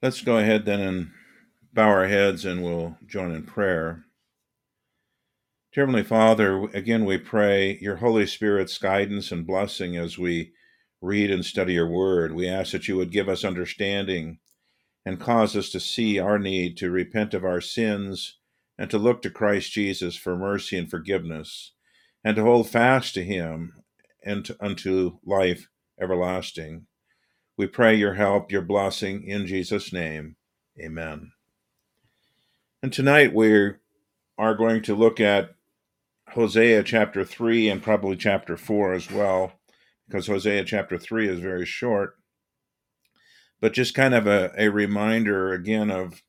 Let's go ahead then and bow our heads and we'll join in prayer. Dear Heavenly Father, again we pray your Holy Spirit's guidance and blessing as we read and study your word. We ask that you would give us understanding and cause us to see our need to repent of our sins and to look to Christ Jesus for mercy and forgiveness, and to hold fast to him and to, unto life everlasting. We pray your help, your blessing in Jesus' name. Amen. And tonight we are going to look at Hosea chapter 3 and probably chapter 4 as well, because Hosea chapter 3 is very short. But just kind of a, a reminder again of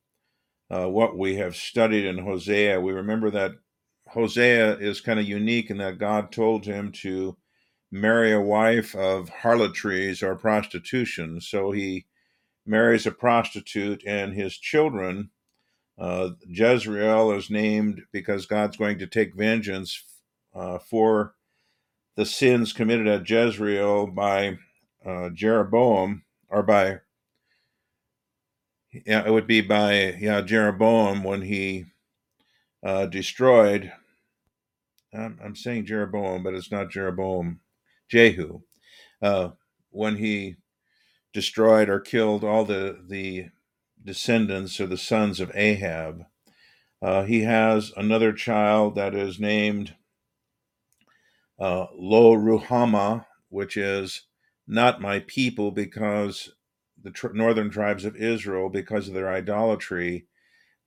uh, what we have studied in Hosea. We remember that Hosea is kind of unique in that God told him to marry a wife of harlotries or prostitution. So he marries a prostitute, and his children, uh, Jezreel, is named because God's going to take vengeance uh, for the sins committed at Jezreel by uh, Jeroboam, or by yeah, it would be by yeah Jeroboam when he uh, destroyed. I'm, I'm saying Jeroboam, but it's not Jeroboam. Jehu, uh, when he destroyed or killed all the the descendants or the sons of Ahab. Uh, he has another child that is named uh, Lo Ruhamah, which is not my people because the tr- northern tribes of Israel, because of their idolatry,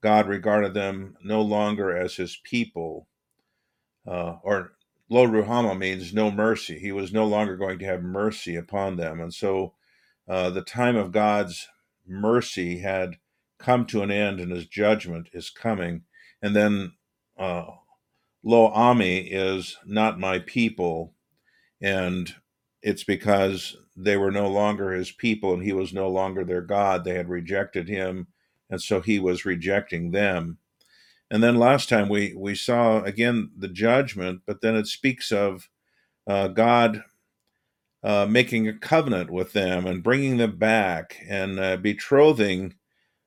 God regarded them no longer as his people, uh, or Lo Ruhamah means no mercy. He was no longer going to have mercy upon them. And so uh, the time of God's mercy had come to an end and his judgment is coming. And then uh, Lo Ammi is not my people. And it's because they were no longer his people and he was no longer their God. They had rejected him. And so he was rejecting them. And then last time we, we saw again the judgment, but then it speaks of uh, God uh, making a covenant with them and bringing them back and uh, betrothing,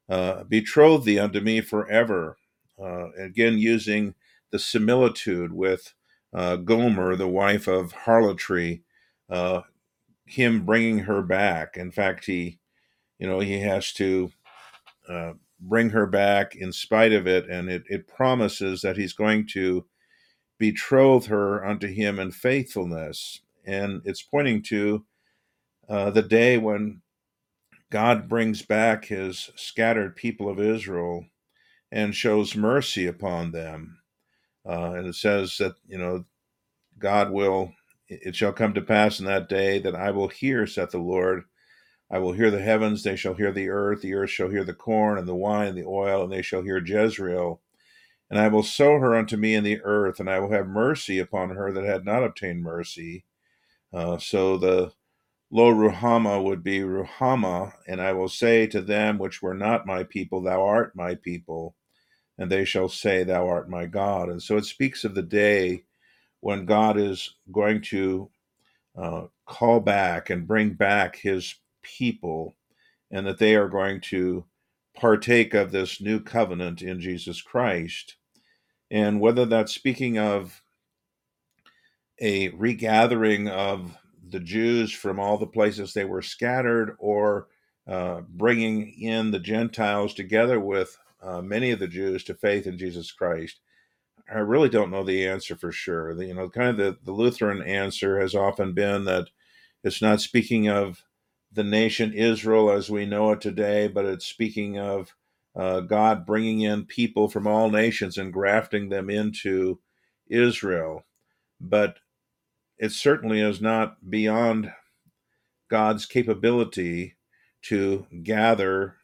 uh, betroth thee unto me forever. Uh, again, using the similitude with uh, Gomer, the wife of harlotry, him bringing her back. In fact, he, you know, he has to bring her back in spite of it, and it, it promises that he's going to betroth her unto him in faithfulness. And it's pointing to uh, the day when God brings back his scattered people of Israel and shows mercy upon them. Uh, and it says that, you know, God will, it shall come to pass in that day that I will hear, saith the Lord, I will hear the heavens, they shall hear the earth, the earth shall hear the corn and the wine and the oil, and they shall hear Jezreel. And I will sow her unto me in the earth, and I will have mercy upon her that had not obtained mercy. Uh, so the Lo Ruhamah would be Ruhamah, and I will say to them which were not my people, Thou art my people, and they shall say, Thou art my God. And so it speaks of the day when God is going to uh, call back and bring back his people and that they are going to partake of this new covenant in Jesus Christ. And whether that's speaking of a regathering of the Jews from all the places they were scattered or uh, bringing in the Gentiles together with uh, many of the Jews to faith in Jesus Christ. I really don't know the answer for sure. The, you know, kind of the, the Lutheran answer has often been that it's not speaking of the nation Israel as we know it today, but it's speaking of uh, God bringing in people from all nations and grafting them into Israel. But it certainly is not beyond God's capability to gather,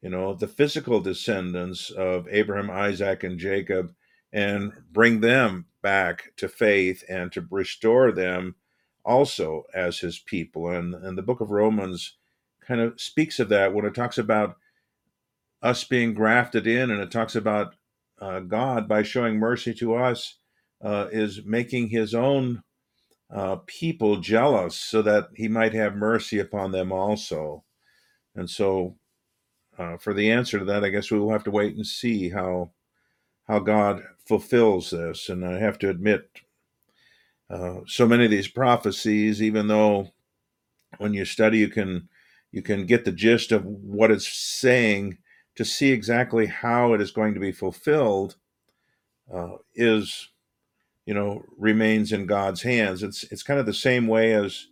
you know, the physical descendants of Abraham, Isaac, and Jacob and bring them back to faith and to restore them also as his people. And, and the book of Romans kind of speaks of that when it talks about us being grafted in and it talks about uh, God, by showing mercy to us, uh, is making his own uh, people jealous so that he might have mercy upon them also. And so uh, for the answer to that, I guess we will have to wait and see how how God fulfills this. And I have to admit, uh, so many of these prophecies, even though when you study, you can you can get the gist of what it's saying to see exactly how it is going to be fulfilled uh, is you know remains in God's hands. It's it's kind of the same way as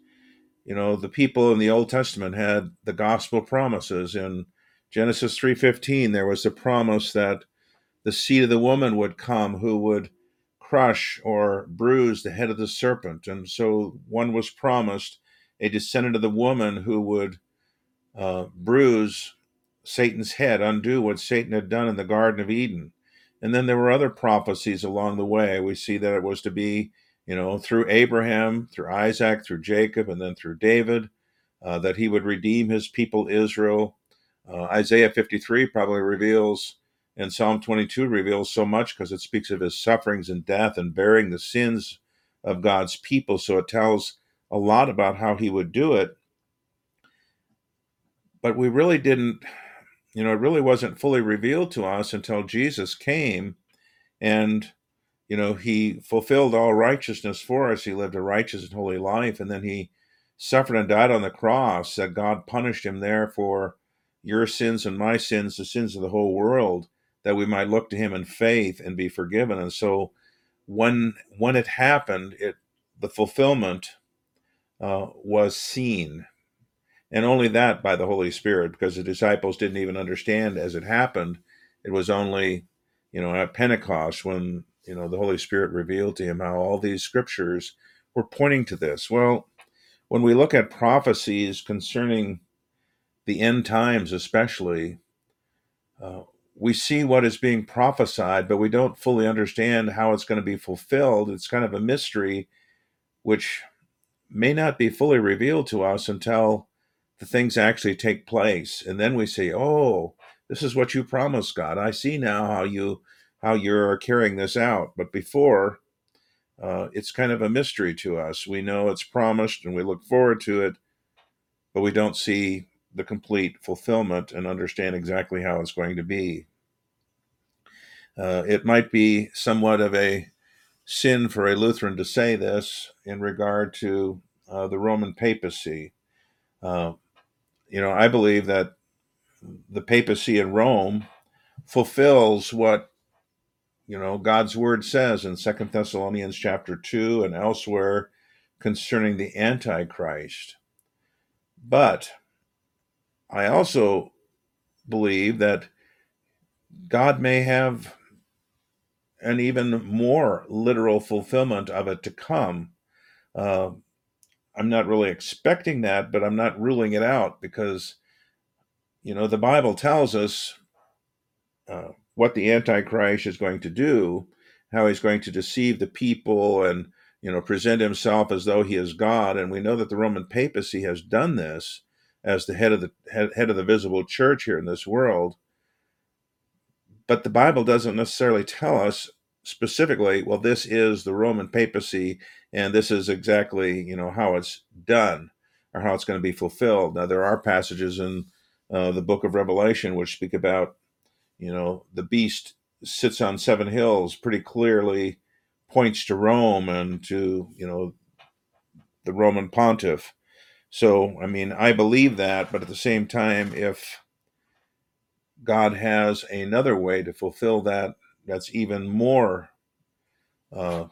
you know the people in the Old Testament had the gospel promises in Genesis 3:15 there was the promise that the seed of the woman would come who would crush or bruise the head of the serpent and so one was promised a descendant of the woman who would uh, bruise Satan's head, undo what Satan had done in the Garden of Eden. And then there were other prophecies along the way. We see that it was to be, you know, through Abraham, through Isaac, through Jacob, and then through David, uh, that he would redeem his people Israel. Uh, Isaiah 53 probably reveals, and Psalm 22 reveals so much because it speaks of his sufferings and death and bearing the sins of God's people. So it tells a lot about how he would do it. But we really didn't you know, it really wasn't fully revealed to us until Jesus came and, you know, he fulfilled all righteousness for us. He lived a righteous and holy life. And then he suffered and died on the cross, that God punished him there for your sins and my sins, the sins of the whole world, that we might look to him in faith and be forgiven. And so when when it happened, it the fulfillment uh, was seen and only that by the Holy Spirit, because the disciples didn't even understand as it happened. It was only, you know, at Pentecost when, you know, the Holy Spirit revealed to him how all these scriptures were pointing to this. Well, when we look at prophecies concerning the end times, especially, uh, we see what is being prophesied, but we don't fully understand how it's going to be fulfilled. It's kind of a mystery, which may not be fully revealed to us until the things actually take place. And then we say oh this is what you promised god. I see now how you how you're carrying this out. But before uh, it's kind of a mystery to us. We know it's promised and we look forward to it but we don't see the complete fulfillment and understand exactly how it's going to be uh, it might be somewhat of a sin for a lutheran to say this in regard to uh, the roman papacy uh, you know, I believe that the papacy in Rome fulfills what you know God's word says in Second Thessalonians chapter 2 and elsewhere concerning the antichrist. But I also believe that God may have an even more literal fulfillment of it to come. Uh, I'm not really expecting that, but I'm not ruling it out because, you know, the Bible tells us uh, what the Antichrist is going to do, how he's going to deceive the people and, you know, present himself as though he is God. And we know that the Roman papacy has done this as the head of the head, head of the visible church here in this world. But the Bible doesn't necessarily tell us specifically, well, this is the Roman papacy, and this is exactly you know how it's done or how it's going to be fulfilled. Now, there are passages in uh, the book of Revelation which speak about you know the beast sits on seven hills, pretty clearly points to Rome and to you know the Roman pontiff. So, I mean, I believe that, but at the same time, if God has another way to fulfill that that's even more, uh, I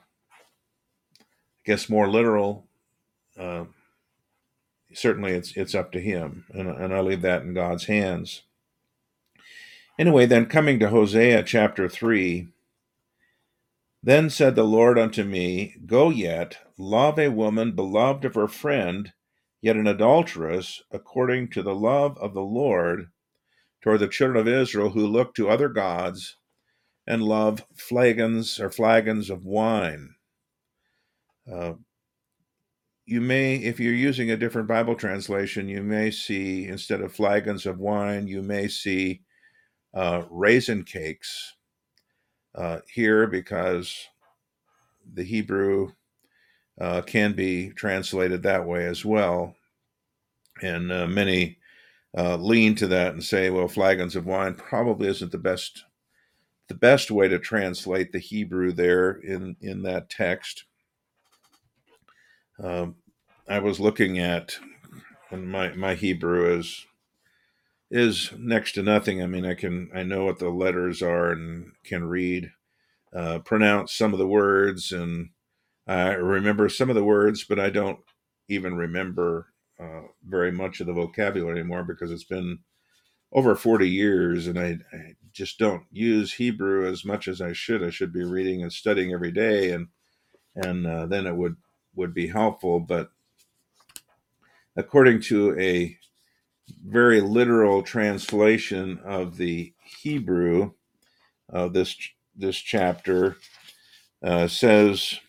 guess, more literal. Uh, certainly, it's it's up to him, and, and I leave that in God's hands. Anyway, then coming to Hosea chapter three. Then said the Lord unto me, Go yet, love a woman beloved of her friend, yet an adulteress, according to the love of the Lord, toward the children of Israel who look to other gods and love flagons or flagons of wine. Uh, you may, if you're using a different Bible translation, you may see instead of flagons of wine, you may see uh, raisin cakes uh, here because the Hebrew uh, can be translated that way as well. And uh, many uh, lean to that and say, well, flagons of wine probably isn't the best the best way to translate the Hebrew there in in that text. Um, I was looking at and my my Hebrew is is next to nothing. I mean, I can I know what the letters are and can read, uh, pronounce some of the words, and I remember some of the words, but I don't even remember uh, very much of the vocabulary anymore because it's been over 40 years and I, I, just don't use Hebrew as much as I should. I should be reading and studying every day and and uh, then it would would be helpful. But according to a very literal translation of the Hebrew of this this chapter uh, says,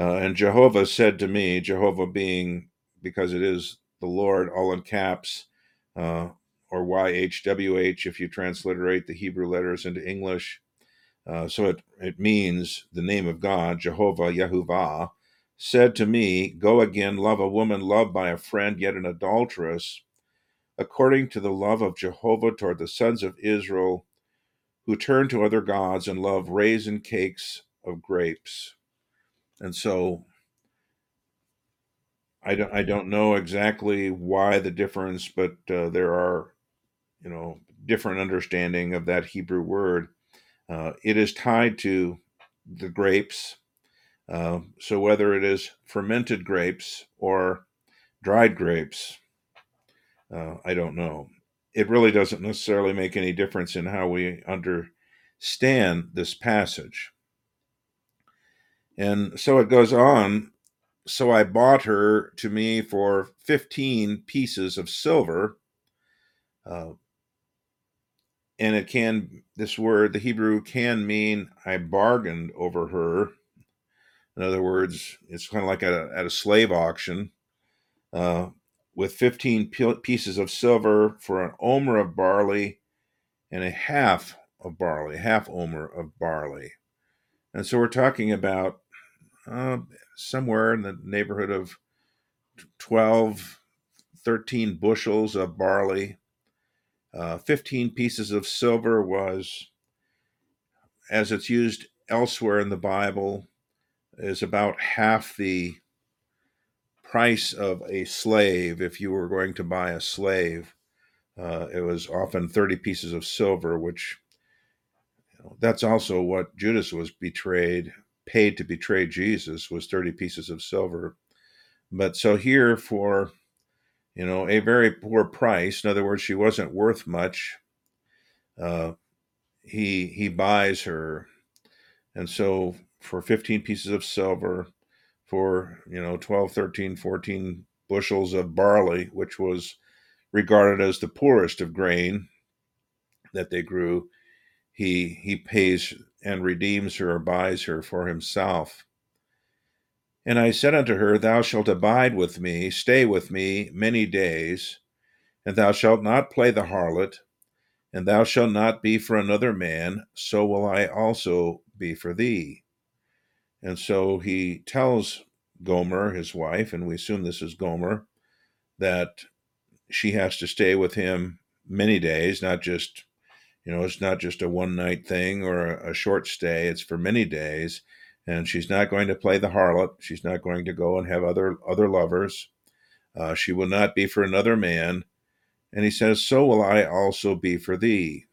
uh, and Jehovah said to me, Jehovah being because it is the Lord, all in caps, uh, or YHWH if you transliterate the Hebrew letters into English. Uh, so it, it means the name of God, Jehovah, Yahuwah, said to me, Go again, love a woman loved by a friend, yet an adulteress, according to the love of Jehovah toward the sons of Israel, who turn to other gods and love raisin cakes of grapes. And so I don't, I don't know exactly why the difference, but uh, there are, you know, different understanding of that Hebrew word. Uh, it is tied to the grapes. Uh, so whether it is fermented grapes or dried grapes, uh, I don't know. It really doesn't necessarily make any difference in how we understand this passage. And so it goes on. So I bought her to me for 15 pieces of silver. Uh, and it can, this word, the Hebrew can mean I bargained over her. In other words, it's kind of like at a, at a slave auction. Uh, with 15 pieces of silver for an omer of barley and a half of barley, half omer of barley. And so we're talking about uh, somewhere in the neighborhood of 12, 13 bushels of barley. Uh, 15 pieces of silver was, as it's used elsewhere in the Bible, is about half the price of a slave if you were going to buy a slave. Uh, it was often 30 pieces of silver, which that's also what Judas was betrayed, paid to betray Jesus, was 30 pieces of silver. But so here for, you know, a very poor price, in other words, she wasn't worth much, uh, he, he buys her. And so for 15 pieces of silver, for you know 12 13 14 bushels of barley which was regarded as the poorest of grain that they grew he he pays and redeems her or buys her for himself. And i said unto her thou shalt abide with me stay with me many days and thou shalt not play the harlot and thou shalt not be for another man so will i also be for thee. And so he tells Gomer, his wife, and we assume this is Gomer, that she has to stay with him many days, not just, you know, it's not just a one night thing or a, a short stay, it's for many days. And she's not going to play the harlot. She's not going to go and have other other lovers. Uh, she will not be for another man. And he says, So will I also be for thee.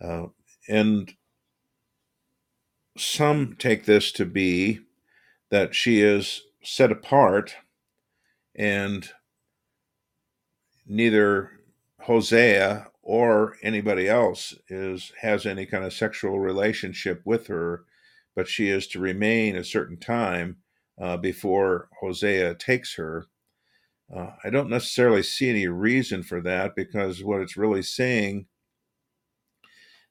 Uh, and some take this to be that she is set apart and neither Hosea or anybody else is has any kind of sexual relationship with her, but she is to remain a certain time uh, before Hosea takes her. Uh, I don't necessarily see any reason for that because what it's really saying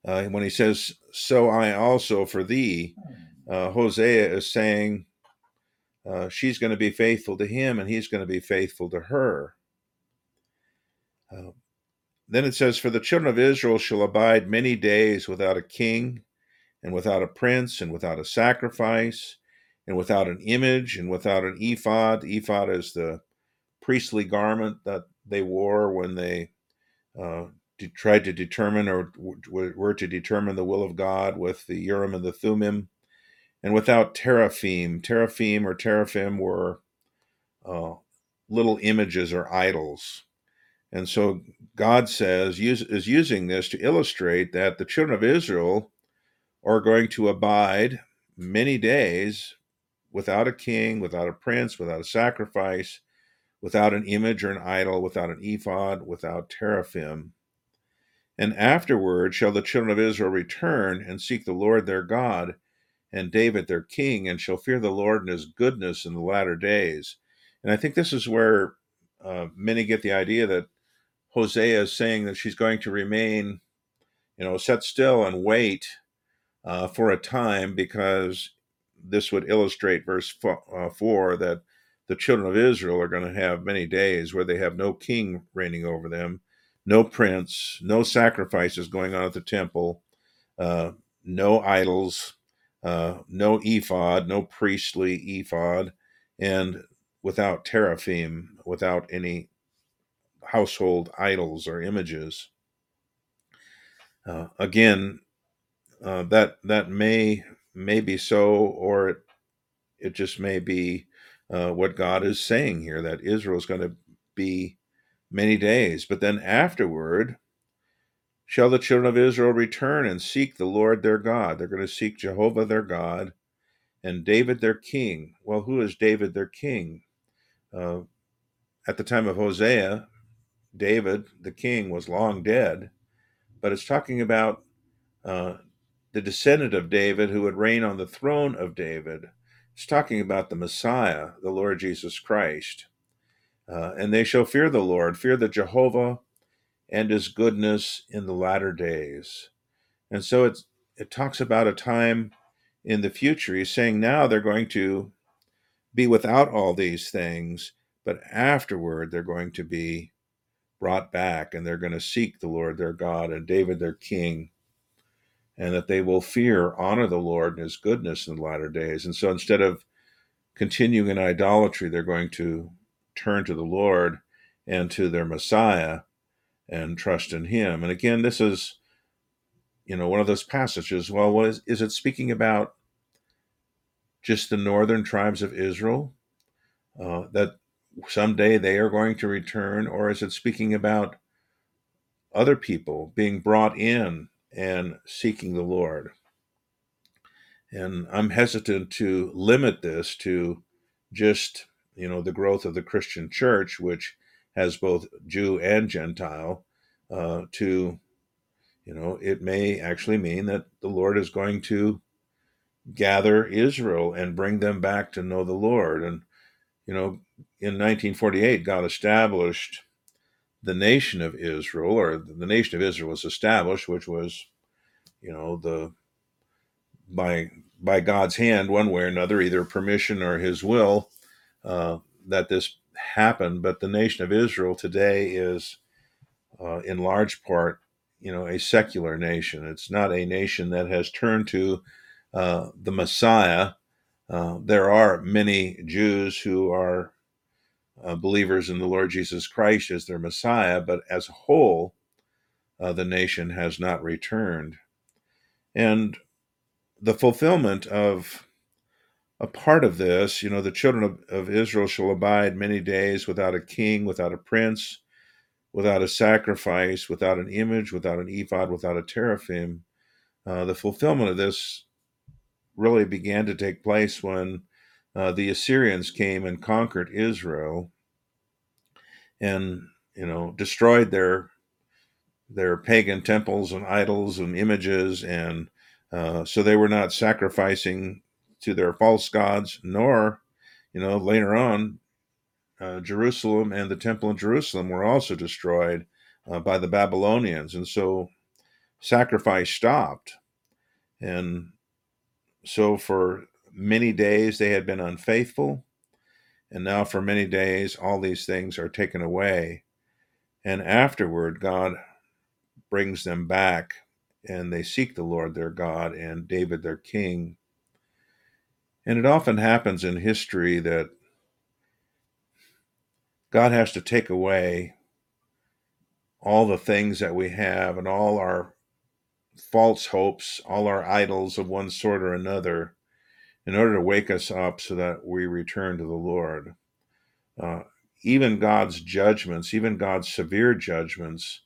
uh, when he says, So I also for thee, uh, Hosea is saying, uh, she's going to be faithful to him and he's going to be faithful to her. Then it says, For the children of Israel shall abide many days without a king, and without a prince, and without a sacrifice, and without an image, and without an ephod. Ephod is the priestly garment that they wore when they uh, to, tried to determine or were to determine the will of God with the Urim and the Thummim, and without teraphim. Teraphim or teraphim were uh, little images or idols. And so God says, is using this to illustrate that the children of Israel are going to abide many days without a king, without a prince, without a sacrifice, without an image or an idol, without an ephod, without teraphim. And afterward shall the children of Israel return and seek the Lord their God and David their king, and shall fear the Lord and his goodness in the latter days. And I think this is where uh, many get the idea that Hosea is saying that she's going to remain, you know, set still and wait uh, for a time because this would illustrate verse four, uh, four that the children of Israel are going to have many days where they have no king reigning over them, no prince, no sacrifices going on at the temple, uh, no idols, uh, no ephod, no priestly ephod, and without teraphim, without any household idols or images. Uh, again, uh, that that may may be so, or it, it just may be uh, what God is saying here that Israel is going to be many days, but then afterward shall the children of Israel return and seek the Lord their God. They're going to seek Jehovah their God and David their king. Well, who is David their king? Uh, at the time of Hosea, David the king was long dead, but it's talking about uh, the descendant of David who would reign on the throne of David. It's talking about the Messiah, the Lord Jesus Christ. Uh, and they shall fear the Lord, fear the Jehovah and his goodness in the latter days. And so it's, it talks about a time in the future. He's saying now they're going to be without all these things, but afterward they're going to be brought back and they're going to seek the Lord their God and David their king, and that they will fear, honor the Lord and his goodness in the latter days. And so instead of continuing in idolatry, they're going to turn to the Lord and to their Messiah and trust in him. And again, this is, you know, one of those passages. Well, what is, is it speaking about just the northern tribes of Israel? Uh, that someday they are going to return, or is it speaking about other people being brought in and seeking the Lord? And I'm hesitant to limit this to just, you know, the growth of the Christian church, which has both Jew and Gentile, uh, to, you know, it may actually mean that the Lord is going to gather Israel and bring them back to know the Lord. And, you know, in 1948, God established the nation of Israel, or the nation of Israel was established, which was, you know, the by by God's hand, one way or another, either permission or His will, uh, that this happened. But the nation of Israel today is, uh, in large part, you know, a secular nation. It's not a nation that has turned to uh, the Messiah. Uh, there are many Jews who are uh, believers in the Lord Jesus Christ as their Messiah, but as a whole, uh, the nation has not returned. And the fulfillment of a part of this, you know, the children of, of Israel shall abide many days without a king, without a prince, without a sacrifice, without an image, without an ephod, without a teraphim. Uh, the fulfillment of this really began to take place when uh, the Assyrians came and conquered Israel and you know destroyed their their pagan temples and idols and images and uh, so they were not sacrificing to their false gods nor you know later on uh, jerusalem and the temple in jerusalem were also destroyed uh, by the babylonians. And so sacrifice stopped. And so for many days they had been unfaithful and now for many days all these things are taken away. And afterward, God brings them back and they seek the Lord their God and David their king. And it often happens in history that God has to take away all the things that we have and all our false hopes, all our idols of one sort or another, in order to wake us up so that we return to the Lord. Uh, even God's judgments, even God's severe judgments,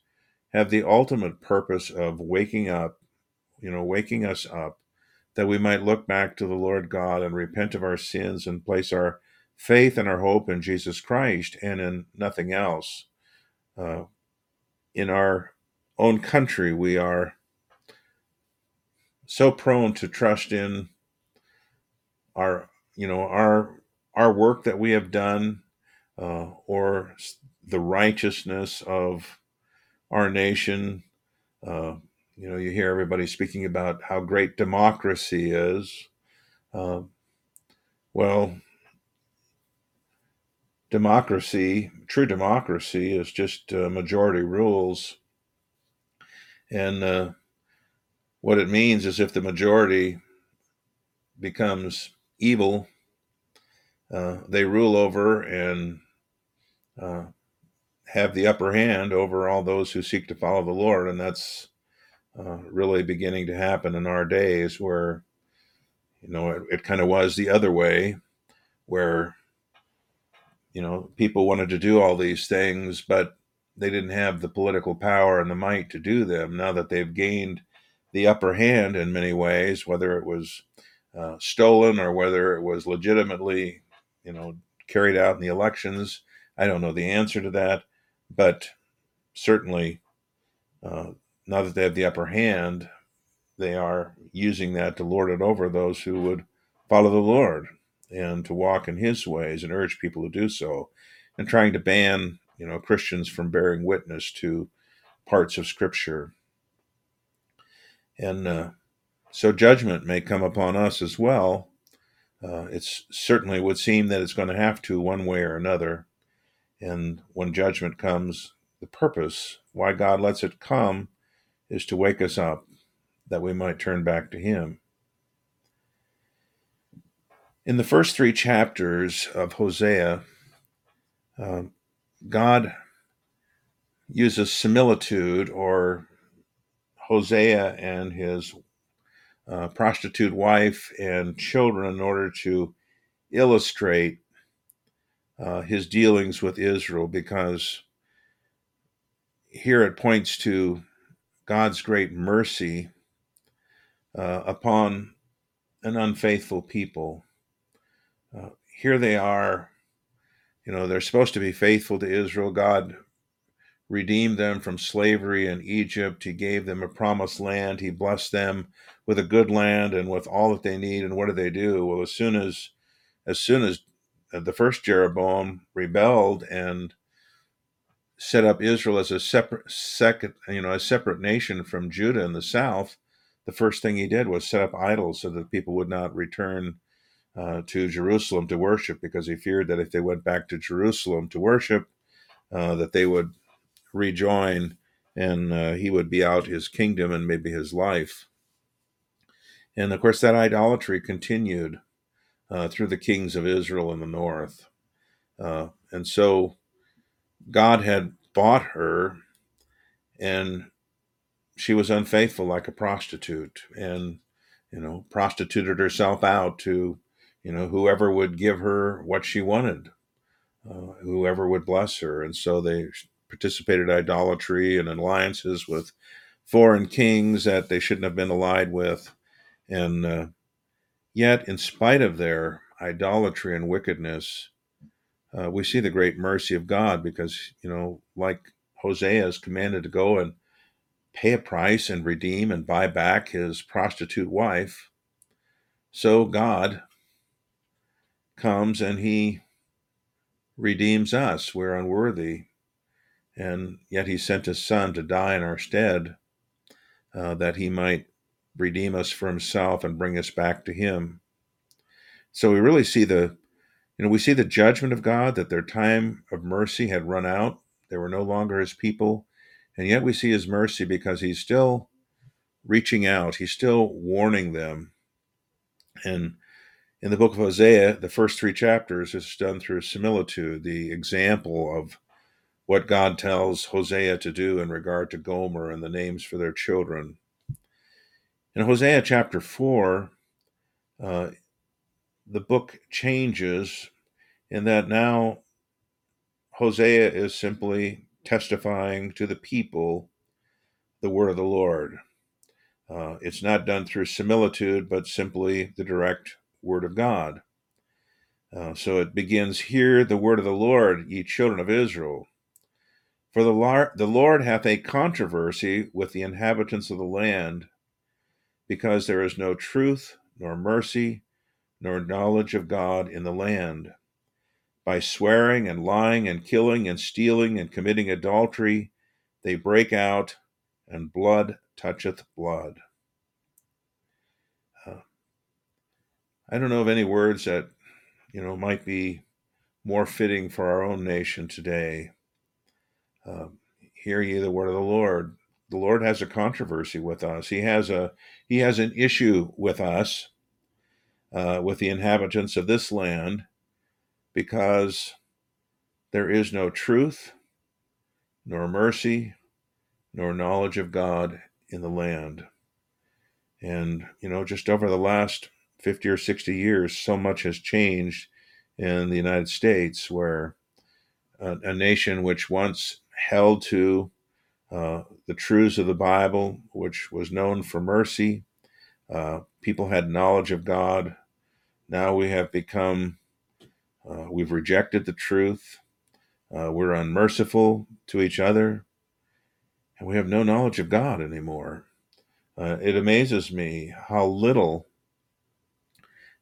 have the ultimate purpose of waking up, you know, waking us up, that we might look back to the Lord God and repent of our sins and place our faith and our hope in Jesus Christ and in nothing else. Uh, in our own country, we are so prone to trust in our, you know, our our work that we have done, uh, or the righteousness of our nation. Uh, you know, you hear everybody speaking about how great democracy is. Uh, well, democracy, true democracy, is just uh, majority rules. And uh, what it means is if the majority becomes evil, uh, they rule over and uh, have the upper hand over all those who seek to follow the Lord. And that's uh, really beginning to happen in our days where, you know, it, it kind of was the other way where, you know, people wanted to do all these things, but they didn't have the political power and the might to do them. Now that they've gained the upper hand in many ways, whether it was uh, stolen or whether it was legitimately, you know, carried out in the elections. I don't know the answer to that, but certainly, uh, now that they have the upper hand, they are using that to lord it over those who would follow the Lord and to walk in His ways and urge people to do so, and trying to ban, you know, Christians from bearing witness to parts of Scripture and uh, so judgment may come upon us as well. Uh, it certainly would seem that it's going to have to one way or another. And when judgment comes, the purpose why God lets it come is to wake us up that we might turn back to Him. In the first three chapters of Hosea, uh, God uses similitude or Hosea and his uh, prostitute wife and children in order to illustrate uh, his dealings with Israel because here it points to God's great mercy uh, upon an unfaithful people. Uh, here they are, you know, they're supposed to be faithful to Israel. God redeemed them from slavery in Egypt. He gave them a promised land. He blessed them with a good land and with all that they need. And what do they do? Well, as soon as as soon as the first Jeroboam rebelled and set up Israel as a separate second, you know, a separate nation from Judah in the south, the first thing he did was set up idols so that people would not return uh, to Jerusalem to worship because he feared that if they went back to Jerusalem to worship, uh, that they would rejoin and uh, he would be out his kingdom and maybe his life. And of course, that idolatry continued uh, through the kings of Israel in the north. Uh, and so God had bought her, and she was unfaithful like a prostitute and, you know, prostituted herself out to, you know, whoever would give her what she wanted, uh, whoever would bless her. And so they participated in idolatry and alliances with foreign kings that they shouldn't have been allied with. And uh, yet, in spite of their idolatry and wickedness, uh, we see the great mercy of God because, you know, like Hosea is commanded to go and pay a price and redeem and buy back his prostitute wife. So God comes and he redeems us. We're unworthy and yet he sent his son to die in our stead uh, that he might redeem us for himself and bring us back to him. So we really see the you know we see the judgment of god that their time of mercy had run out. They were no longer his people. And yet we see his mercy because he's still reaching out. He's still warning them. And in the book of hosea the first three chapters is done through similitude the example of what God tells Hosea to do in regard to Gomer and the names for their children. In Hosea chapter 4, uh, the book changes in that now Hosea is simply testifying to the people the word of the Lord. Uh, it's not done through similitude, but simply the direct word of God. Uh, so it begins here the word of the Lord, ye children of Israel. For the Lord, the Lord hath a controversy with the inhabitants of the land, because there is no truth, nor mercy, nor knowledge of God in the land. By swearing and lying and killing and stealing and committing adultery, they break out, and blood toucheth blood. Uh, I don't know of any words that, you know, might be more fitting for our own nation today. Uh, hear ye the word of the Lord. The Lord has a controversy with us. He has a he has an issue with us, uh, with the inhabitants of this land, because there is no truth, nor mercy, nor knowledge of God in the land. And, you know, just over the last 50 or 60 years, so much has changed in the United States, where a, a nation which once held to uh, the truths of the Bible, which was known for mercy, uh, people had knowledge of God. Now we have become, uh, we've rejected the truth. Uh, we're unmerciful to each other and we have no knowledge of God anymore. Uh, it amazes me how little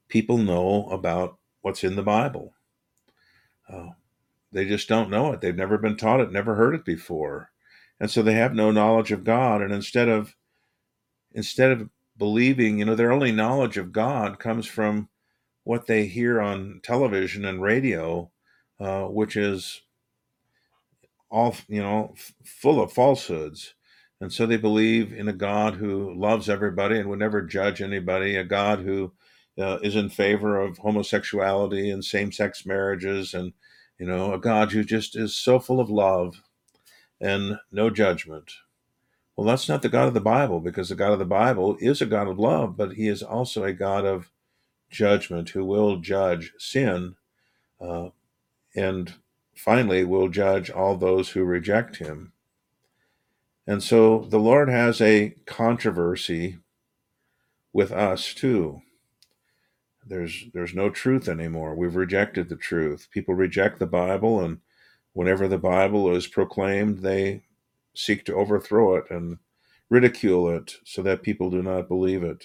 people know about what's in the Bible. They just don't know it. They've never been taught it, never heard it before, and so they have no knowledge of God. And instead of instead of believing, you know, their only knowledge of God comes from what they hear on television and radio, uh, which is all you know f- full of falsehoods and so they believe in a god who loves everybody and would never judge anybody a god who uh, is in favor of homosexuality and same-sex marriages and you know a god who just is so full of love and no judgment well that's not the god of the bible because the god of the bible is a god of love but he is also a god of judgment who will judge sin uh, and finally will judge all those who reject him. And so the Lord has a controversy with us too. There's there's no truth anymore. We've rejected the truth. People reject the Bible and whenever the Bible is proclaimed, they seek to overthrow it and ridicule it so that people do not believe it.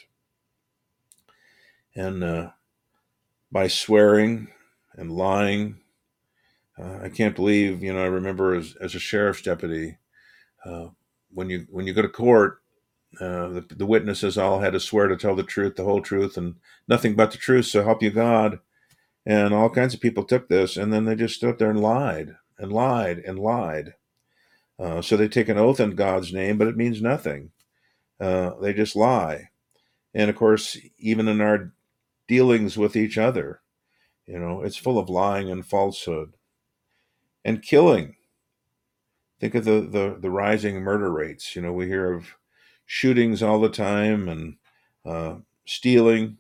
And uh, by swearing and lying uh, I can't believe, you know, I remember as, as a sheriff's deputy, uh, when you when you go to court, uh, the, the witnesses all had to swear to tell the truth, the whole truth, and nothing but the truth. So help you God. And all kinds of people took this, and then they just stood there and lied and lied and lied. Uh, so they take an oath in God's name, but it means nothing. Uh, they just lie. And of course, even in our dealings with each other, you know, it's full of lying and falsehood and killing. Think of the, the, the rising murder rates. You know, we hear of shootings all the time and uh, stealing,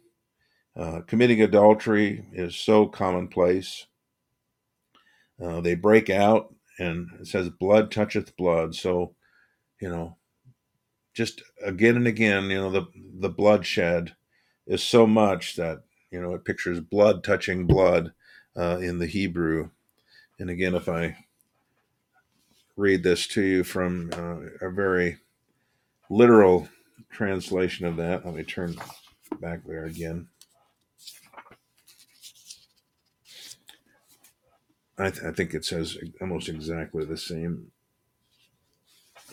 uh, committing adultery is so commonplace. Uh, they break out and it says, blood toucheth blood. So, you know, just again and again, you know, the, the bloodshed is so much that, you know, it pictures blood touching blood uh, in the Hebrew. And again, if I read this to you from uh, a very literal translation of that, let me turn back there again. I, th- I think it says almost exactly the same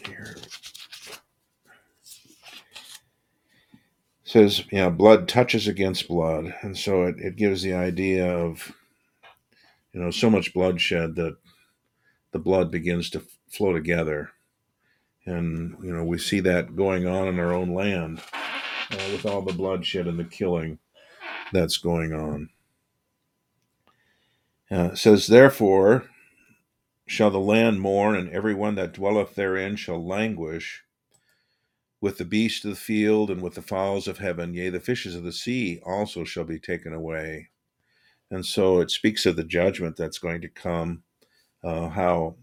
here. It says, yeah, blood touches against blood. And so it, it gives the idea of you know, so much bloodshed that the blood begins to flow together. And, you know, we see that going on in our own land uh, with all the bloodshed and the killing that's going on. Uh, says, therefore, shall the land mourn, and every one that dwelleth therein shall languish with the beasts of the field and with the fowls of heaven, yea, the fishes of the sea also shall be taken away. And so it speaks of the judgment that's going to come, uh, how,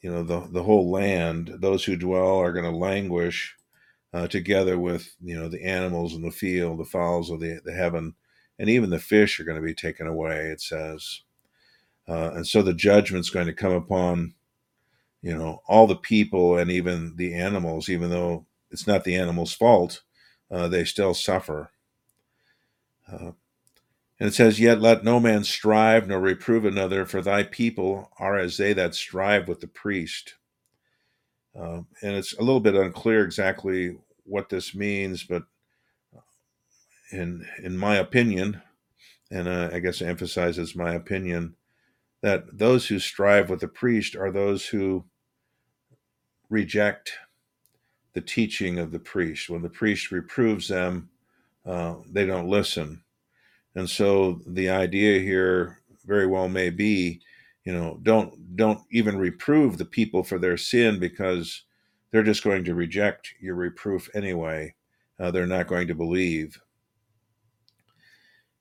you know, the, the whole land, those who dwell are going to languish uh, together with, you know, the animals in the field, the fowls of the, the heaven, and even the fish are going to be taken away, it says. Uh, and so the judgment's going to come upon, you know, all the people and even the animals, even though it's not the animal's fault, uh, they still suffer. Uh, and it says, Yet let no man strive nor reprove another, for thy people are as they that strive with the priest. Uh, and it's a little bit unclear exactly what this means, but in in my opinion, and uh, I guess emphasizes my opinion, that those who strive with the priest are those who reject the teaching of the priest. When the priest reproves them, uh, they don't listen. And so the idea here very well may be, you know, don't don't even reprove the people for their sin because they're just going to reject your reproof anyway. Uh, they're not going to believe.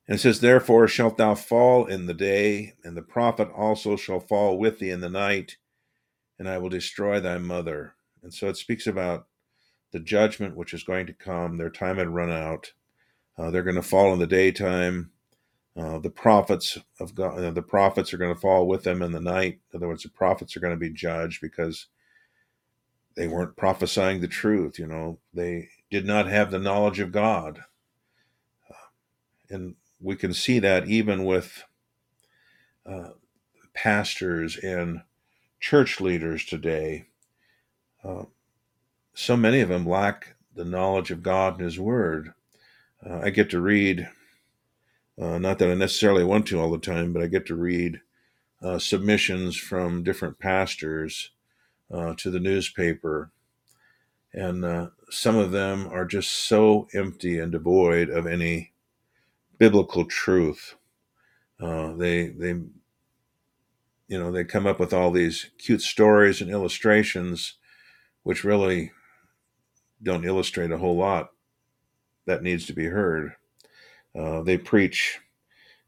And it says, Therefore shalt thou fall in the day, and the prophet also shall fall with thee in the night, and I will destroy thy mother. And so it speaks about the judgment which is going to come. Their time had run out. Uh, they're going to fall in the daytime. Uh, the prophets of God, uh, the prophets are going to fall with them in the night. In other words, the prophets are going to be judged because they weren't prophesying the truth. You know, they did not have the knowledge of God, and we can see that even with uh, pastors and church leaders today. Uh, so many of them lack the knowledge of God and His Word. Uh, I get to read, uh, not that I necessarily want to all the time, but I get to read uh, submissions from different pastors uh, to the newspaper. And uh, some of them are just so empty and devoid of any biblical truth. Uh, they, they, you know, they come up with all these cute stories and illustrations, which really don't illustrate a whole lot that needs to be heard. Uh, they preach,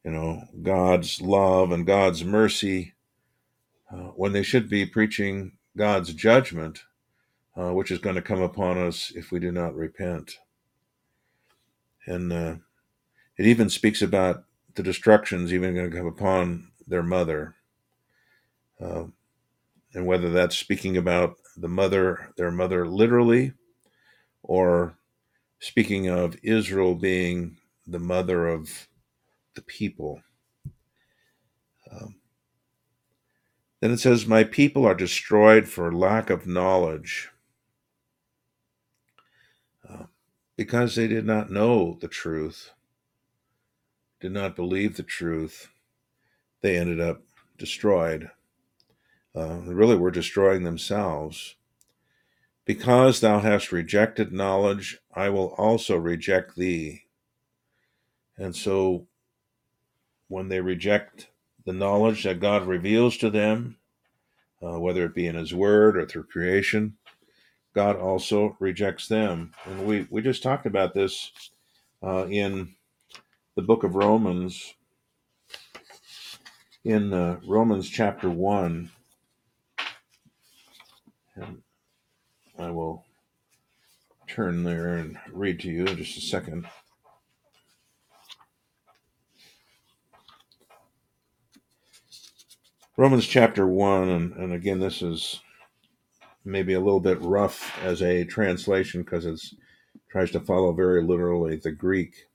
you know, God's love and God's mercy uh, when they should be preaching God's judgment, uh, which is going to come upon us if we do not repent. And uh, it even speaks about the destructions even going to come upon their mother. Uh, and whether that's speaking about the mother, their mother literally, or speaking of Israel being the mother of the people. Um, then it says, My people are destroyed for lack of knowledge uh, because they did not know the truth, did not believe the truth. They ended up destroyed. Uh, really were destroying themselves. Because thou hast rejected knowledge, I will also reject thee. And so, when they reject the knowledge that God reveals to them, uh, whether it be in His Word or through creation, God also rejects them. And we, we just talked about this uh, in the book of Romans, in uh, Romans chapter 1. And I will turn there and read to you in just a second. Romans chapter 1, and, and again, this is maybe a little bit rough as a translation because it tries to follow very literally the Greek.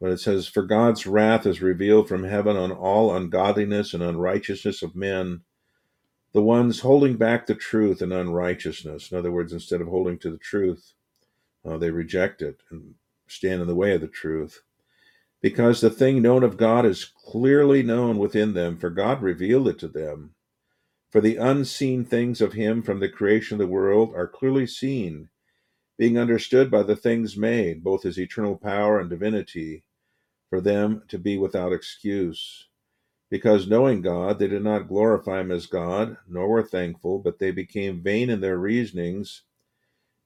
But it says, For God's wrath is revealed from heaven on all ungodliness and unrighteousness of men the ones holding back the truth and unrighteousness. In other words, instead of holding to the truth, uh, they reject it and stand in the way of the truth. Because the thing known of God is clearly known within them, for God revealed it to them. For the unseen things of Him from the creation of the world are clearly seen, being understood by the things made, both His eternal power and divinity, for them to be without excuse. Because knowing God, they did not glorify him as God, nor were thankful, but they became vain in their reasonings,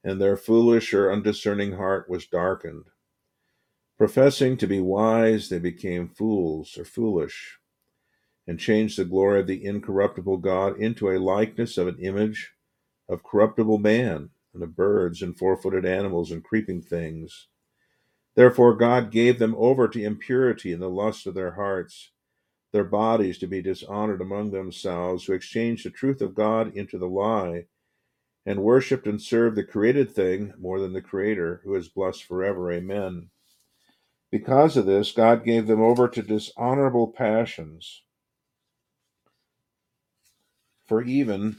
and their foolish or undiscerning heart was darkened. Professing to be wise, they became fools or foolish, and changed the glory of the incorruptible God into a likeness of an image of corruptible man, and of birds, and four footed animals, and creeping things. Therefore God gave them over to impurity in the lust of their hearts their bodies to be dishonored among themselves, who exchanged the truth of God into the lie, and worshipped and served the created thing more than the Creator, who is blessed forever. Amen. Because of this, God gave them over to dishonorable passions. For even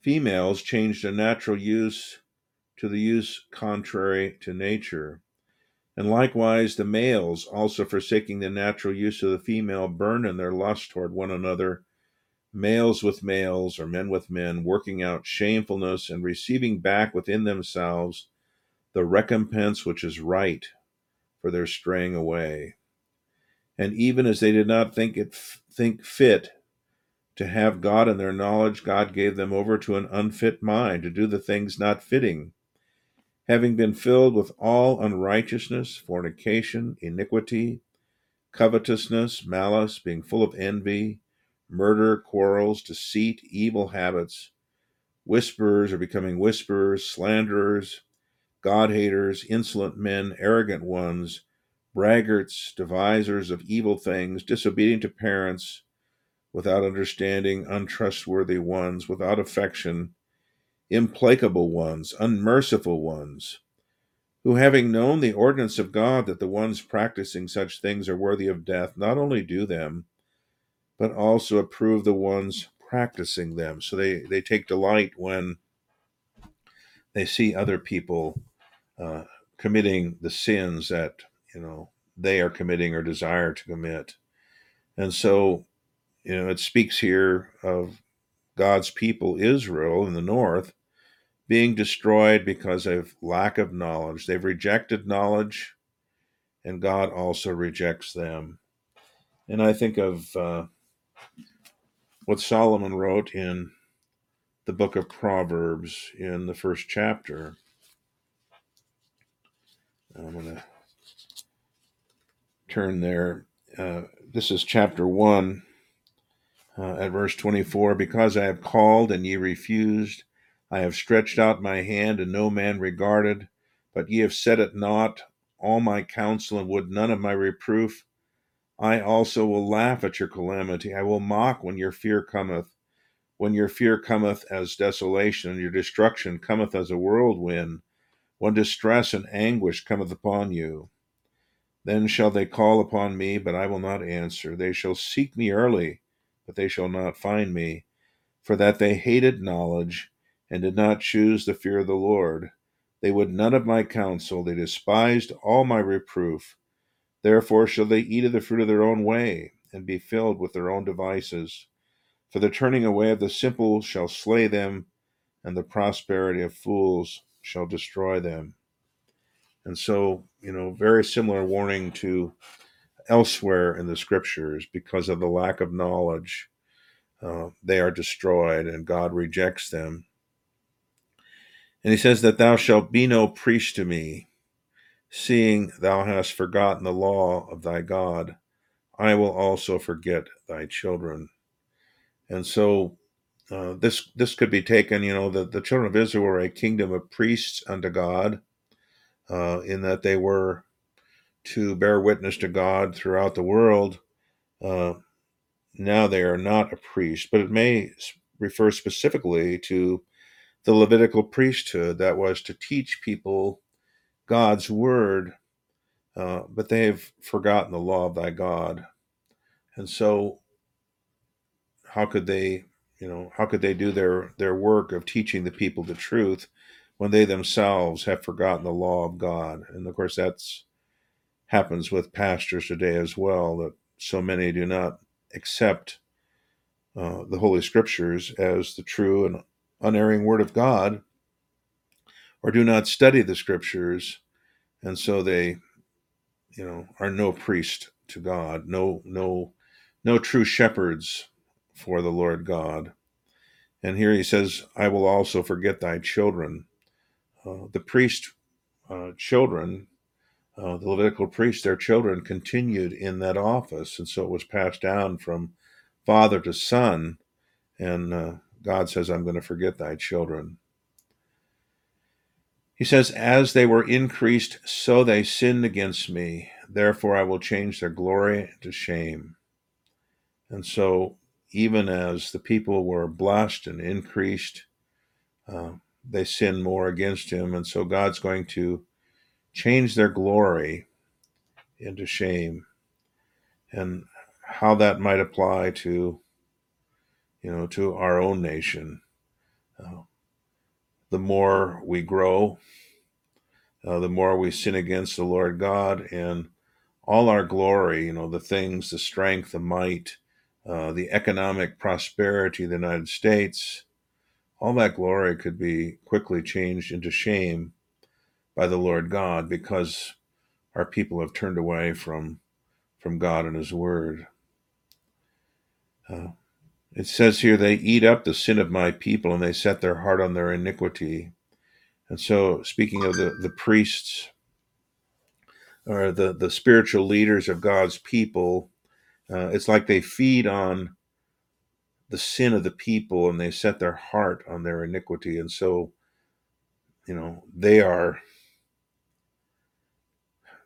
females changed a natural use to the use contrary to nature. And likewise, the males, also forsaking the natural use of the female, burn in their lust toward one another, males with males, or men with men, working out shamefulness and receiving back within themselves the recompense which is right for their straying away. And even as they did not think it think fit to have God in their knowledge, God gave them over to an unfit mind to do the things not fitting having been filled with all unrighteousness, fornication, iniquity, covetousness, malice, being full of envy, murder, quarrels, deceit, evil habits, whisperers are becoming whisperers, slanderers, God haters, insolent men, arrogant ones, braggarts, devisers of evil things, disobedient to parents, without understanding, untrustworthy ones, without affection implacable ones, unmerciful ones, who, having known the ordinance of God that the ones practicing such things are worthy of death, not only do them, but also approve the ones practicing them. So they, they take delight when they see other people uh, committing the sins that you know they are committing or desire to commit. And so, you know, it speaks here of God's people, Israel in the north, being destroyed because of lack of knowledge. They've rejected knowledge, and God also rejects them. And I think of uh, what Solomon wrote in the book of Proverbs in the first chapter. I'm going to turn there. Uh, this is chapter 1 uh, at verse 24 Because I have called and ye refused, I have stretched out my hand, and no man regarded. But ye have set at naught all my counsel, and would none of my reproof. I also will laugh at your calamity. I will mock when your fear cometh. When your fear cometh as desolation, and your destruction cometh as a whirlwind, when distress and anguish cometh upon you. Then shall they call upon me, but I will not answer. They shall seek me early, but they shall not find me, for that they hated knowledge and did not choose the fear of the Lord. They would none of my counsel, they despised all my reproof. Therefore shall they eat of the fruit of their own way, and be filled with their own devices. For the turning away of the simple shall slay them, and the prosperity of fools shall destroy them. And so, you know, very similar warning to elsewhere in the scriptures because of the lack of knowledge. Uh, they are destroyed, and God rejects them. And he says that thou shalt be no priest to me, seeing thou hast forgotten the law of thy God. I will also forget thy children. And so uh, this this could be taken, you know, that the children of Israel were a kingdom of priests unto God, uh, in that they were to bear witness to God throughout the world. Uh, now they are not a priest, but it may refer specifically to the Levitical priesthood that was to teach people God's word, uh, but they've forgotten the law of thy God. And so, how could they, you know, how could they do their, their work of teaching the people the truth when they themselves have forgotten the law of God? And of course, that's happens with pastors today as well, that so many do not accept uh, the Holy Scriptures as the true and unerring word of God or do not study the scriptures and so they you know are no priest to God no no no true shepherds for the Lord God. And here he says, I will also forget thy children. Uh, the priest uh, children, uh, the Levitical priests, their children continued in that office. And so it was passed down from father to son. And uh, God says, I'm going to forget thy children. He says, As they were increased, so they sinned against me. Therefore, I will change their glory to shame. And so, even as the people were blessed and increased, uh, they sinned more against him. And so, God's going to change their glory into shame. And how that might apply to, you know, to our own nation. Uh, the more we grow, uh, the more we sin against the Lord God, and all our glory, you know, the things, the strength, the might, uh, the economic prosperity of the United States, all that glory could be quickly changed into shame by the Lord God because our people have turned away from from God and His Word. Uh, it says here, they eat up the sin of my people and they set their heart on their iniquity. And so, speaking of the, the priests or the, the spiritual leaders of God's people, uh, it's like they feed on the sin of the people and they set their heart on their iniquity. And so, you know, they are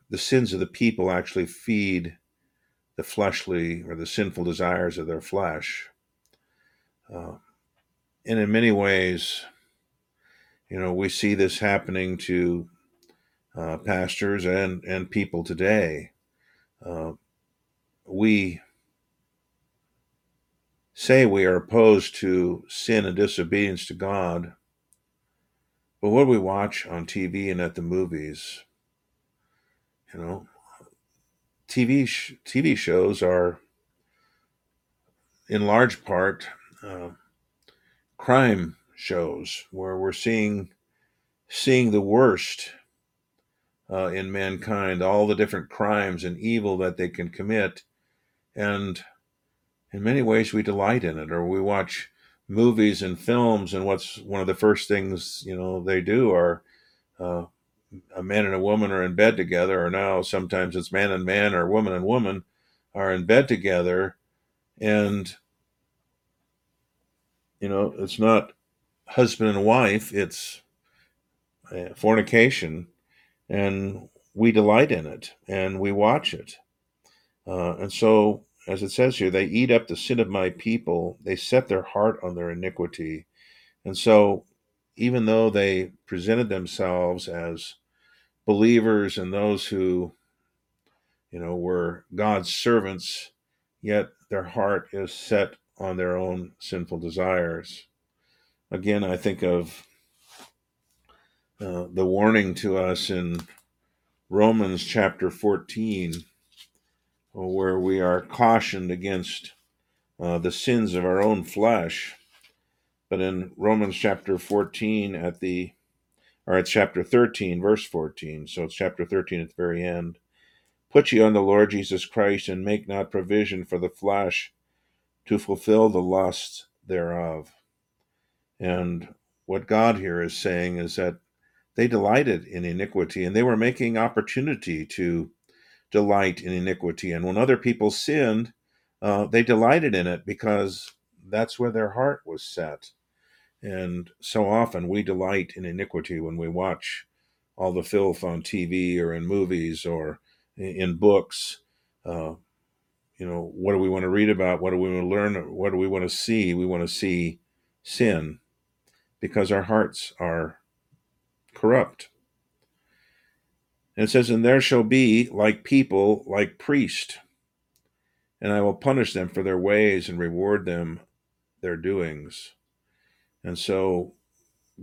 the sins of the people actually feed the fleshly or the sinful desires of their flesh. Uh, and in many ways, you know, we see this happening to uh, pastors and, and people today. Uh, we say we are opposed to sin and disobedience to God, but what we watch on TV and at the movies? You know, TV sh- TV shows are, in large part, uh, crime shows where we're seeing seeing the worst uh, in mankind, all the different crimes and evil that they can commit, and in many ways we delight in it, or we watch movies and films, and what's one of the first things you know they do are uh, a man and a woman are in bed together, or now sometimes it's man and man or woman and woman are in bed together, and you know it's not husband and wife; it's uh, fornication, and we delight in it and we watch it, uh, and so. As it says here, they eat up the sin of my people. They set their heart on their iniquity. And so, even though they presented themselves as believers and those who, you know, were God's servants, yet their heart is set on their own sinful desires. Again, I think of uh, the warning to us in Romans chapter 14, where we are cautioned against uh, the sins of our own flesh. But in Romans chapter 14, at the or it's chapter 13, verse 14. So it's chapter 13 at the very end. Put ye on the Lord Jesus Christ, and make not provision for the flesh to fulfill the lust thereof. And what God here is saying is that they delighted in iniquity, and they were making opportunity to delight in iniquity. And when other people sinned, uh, they delighted in it because that's where their heart was set. And so often we delight in iniquity when we watch all the filth on TV or in movies or in books. Uh, you know, what do we want to read about? What do we want to learn? What do we want to see? We want to see sin because our hearts are corrupt. And it says, And there shall be like people, like priest, and I will punish them for their ways and reward them their doings. And so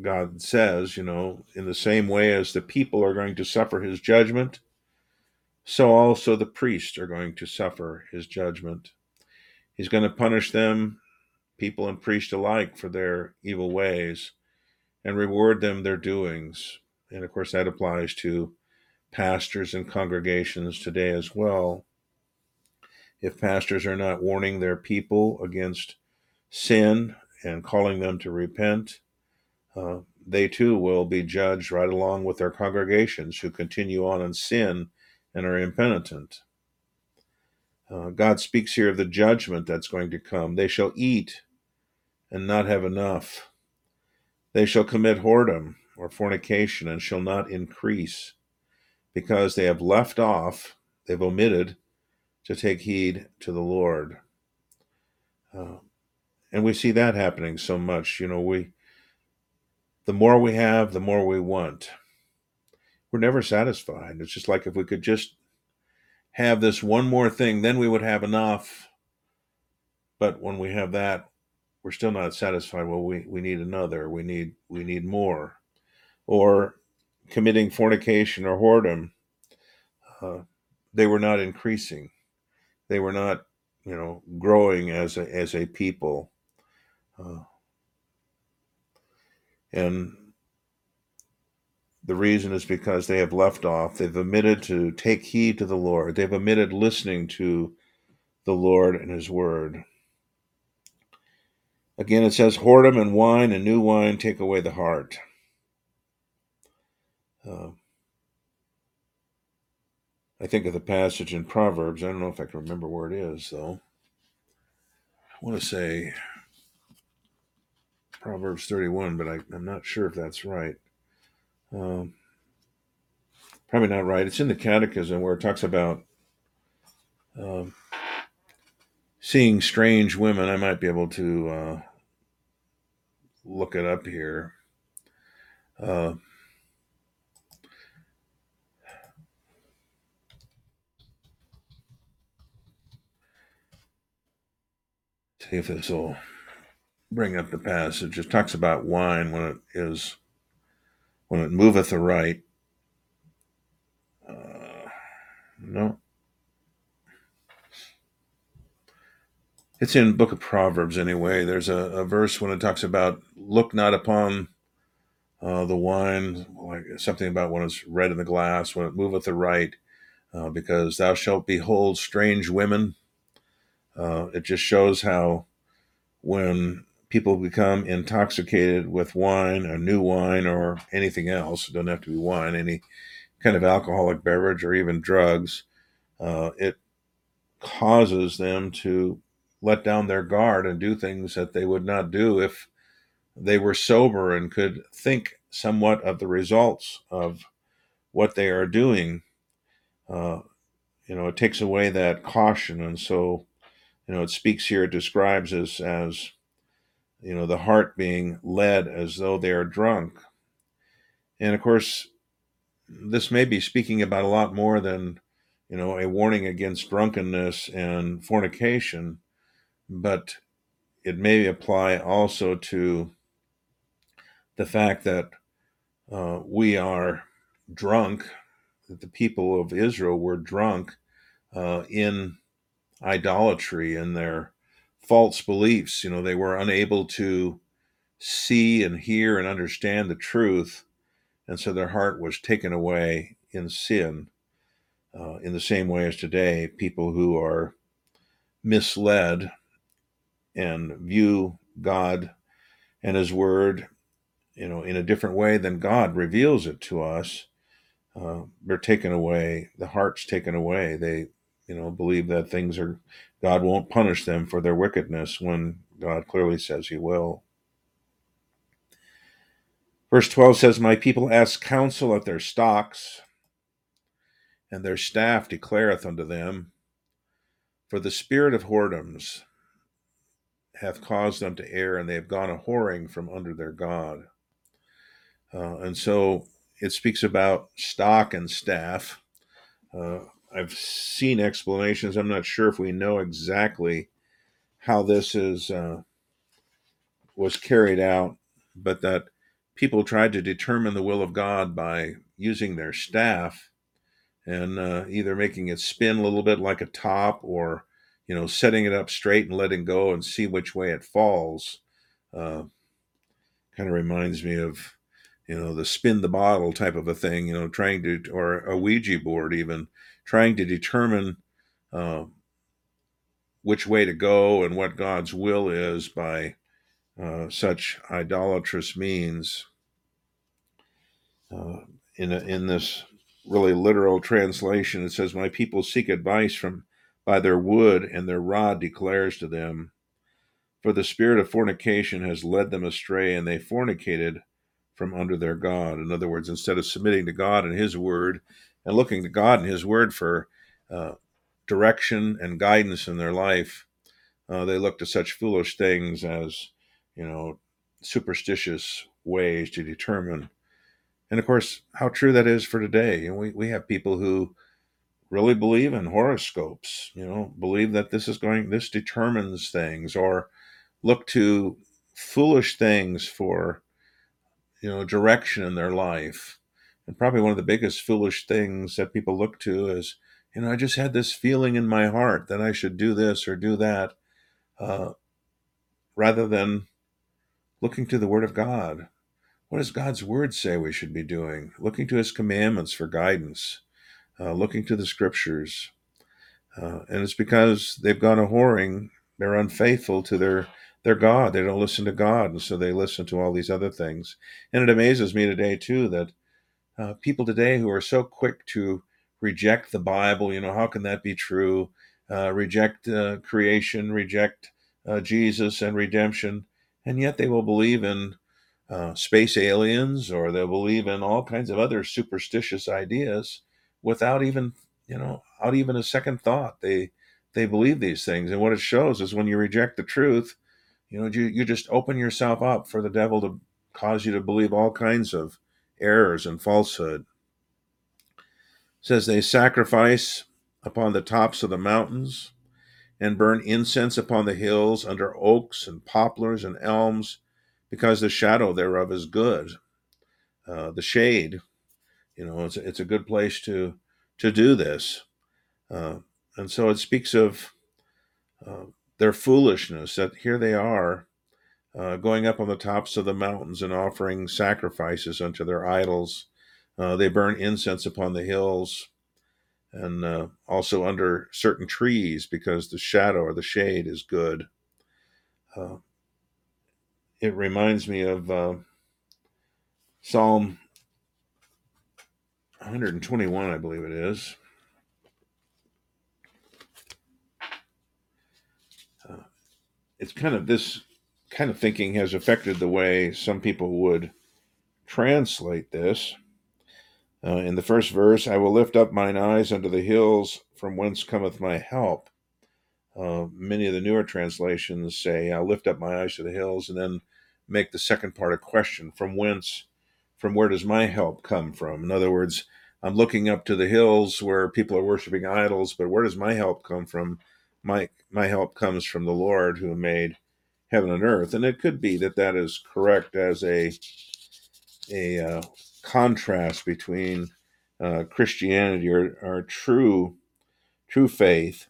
God says, you know, in the same way as the people are going to suffer his judgment, so also the priests are going to suffer his judgment. He's going to punish them, people and priests alike, for their evil ways and reward them their doings. And of course, that applies to pastors and congregations today as well. if pastors are not warning their people against sin and calling them to repent, uh, they too will be judged right along with their congregations who continue on in sin and are impenitent. Uh, God speaks here of the judgment that's going to come. They shall eat and not have enough. They shall commit whoredom or fornication and shall not increase, because they have left off, they've omitted to take heed to the Lord. Uh, and we see that happening so much. You know, we, the more we have, the more we want. We're never satisfied. It's just like if we could just have this one more thing, then we would have enough. But when we have that, we're still not satisfied. Well, we, we need another. We need we need more. Or committing fornication or whoredom, uh, they were not increasing. They were not, you know, growing as a as a people. Uh, and the reason is because they have left off. They've omitted to take heed to the Lord. They've omitted listening to the Lord and His Word. Again, it says, Whoredom and wine and new wine take away the heart. Uh, I think of the passage in Proverbs. I don't know if I can remember where it is, though. I want to say Proverbs 31, but I, am not sure if that's right. Um, probably not right. It's in the Catechism where it talks about um, seeing strange women. I might be able to uh, look it up here. Uh, see if this will bring up the passage. It talks about wine when it is when it moveth aright. Uh, no. It's in Book of Proverbs anyway. There's a, a verse when it talks about look not upon uh, the wine, like something about when it's red in the glass, when it moveth aright, uh, because thou shalt behold strange women. Uh, it just shows how when people become intoxicated with wine or new wine or anything else. It doesn't have to be wine, any kind of alcoholic beverage or even drugs. Uh, it causes them to let down their guard and do things that they would not do if they were sober and could think somewhat of the results of what they are doing. Uh, you know, it takes away that caution. And so, you know, it speaks here, it describes us as you know, the heart being led as though they are drunk. And of course, this may be speaking about a lot more than, you know, a warning against drunkenness and fornication, but it may apply also to the fact that uh, we are drunk, that the people of Israel were drunk uh, in idolatry and their false beliefs. You know, they were unable to see and hear and understand the truth. And so their heart was taken away in sin. Uh, in the same way as today, people who are misled and view God and His Word, you know, in a different way than God reveals it to us, uh, they're taken away. The heart's taken away. They, you know, believe that things are God won't punish them for their wickedness when God clearly says he will. Verse 12 says, My people ask counsel at their stocks, and their staff declareth unto them, For the spirit of whoredoms hath caused them to err, and they have gone a whoring from under their God. Uh, and so it speaks about stock and staff. Uh, I've seen explanations. I'm not sure if we know exactly how this is uh, was carried out, but that people tried to determine the will of God by using their staff and uh, either making it spin a little bit like a top or you know setting it up straight and letting go and see which way it falls uh, kind of reminds me of you know the spin the bottle type of a thing you know trying to or a ouija board even trying to determine uh, which way to go and what God's will is by uh, such idolatrous means. Uh, in a, in this really literal translation, it says, "My people seek advice from by their wood, and their rod declares to them." For the spirit of fornication has led them astray, and they fornicated from under their God. In other words, instead of submitting to God and His word and looking to God and His word for uh, direction and guidance in their life, uh, they look to such foolish things as, you know, superstitious ways to determine. And of course, how true that is for today. And we, we have people who really believe in horoscopes, you know, believe that this is going, this determines things, or look to foolish things for, you know, direction in their life. And probably one of the biggest foolish things that people look to is, you know, I just had this feeling in my heart that I should do this or do that, uh, rather than looking to the Word of God. What does God's Word say we should be doing? Looking to His commandments for guidance, uh, looking to the Scriptures. Uh, and it's because they've gone a whoring, they're unfaithful to their their God. They don't listen to God, and so they listen to all these other things. And it amazes me today too that uh, people today who are so quick to reject the Bible, you know, how can that be true? Uh, reject uh, creation, reject uh, Jesus and redemption, and yet they will believe in uh, space aliens or they'll believe in all kinds of other superstitious ideas without even, you know, out even a second thought. They they believe these things, and what it shows is when you reject the truth, you know, you you just open yourself up for the devil to cause you to believe all kinds of errors and falsehood. It says they sacrifice upon the tops of the mountains and burn incense upon the hills under oaks and poplars and elms, because the shadow thereof is good. Uh, the shade, you know, it's it's a good place to to do this, uh, and so it speaks of uh, their foolishness that here they are uh, going up on the tops of the mountains and offering sacrifices unto their idols. Uh, they burn incense upon the hills and uh, also under certain trees because the shadow or the shade is good. Uh, it reminds me of uh, Psalm 121, I believe it is. Uh, it's kind of this kind of thinking has affected the way some people would translate this. Uh, in the first verse, I will lift up mine eyes unto the hills, from whence cometh my help. Uh, many of the newer translations say, I'll lift up my eyes to the hills, and then make the second part a question from whence, from where does my help come from? In other words, I'm looking up to the hills where people are worshiping idols, but where does my help come from? My, my help comes from the Lord who made heaven and earth. And it could be that that is correct as a, a uh, contrast between uh, Christianity or, or true true faith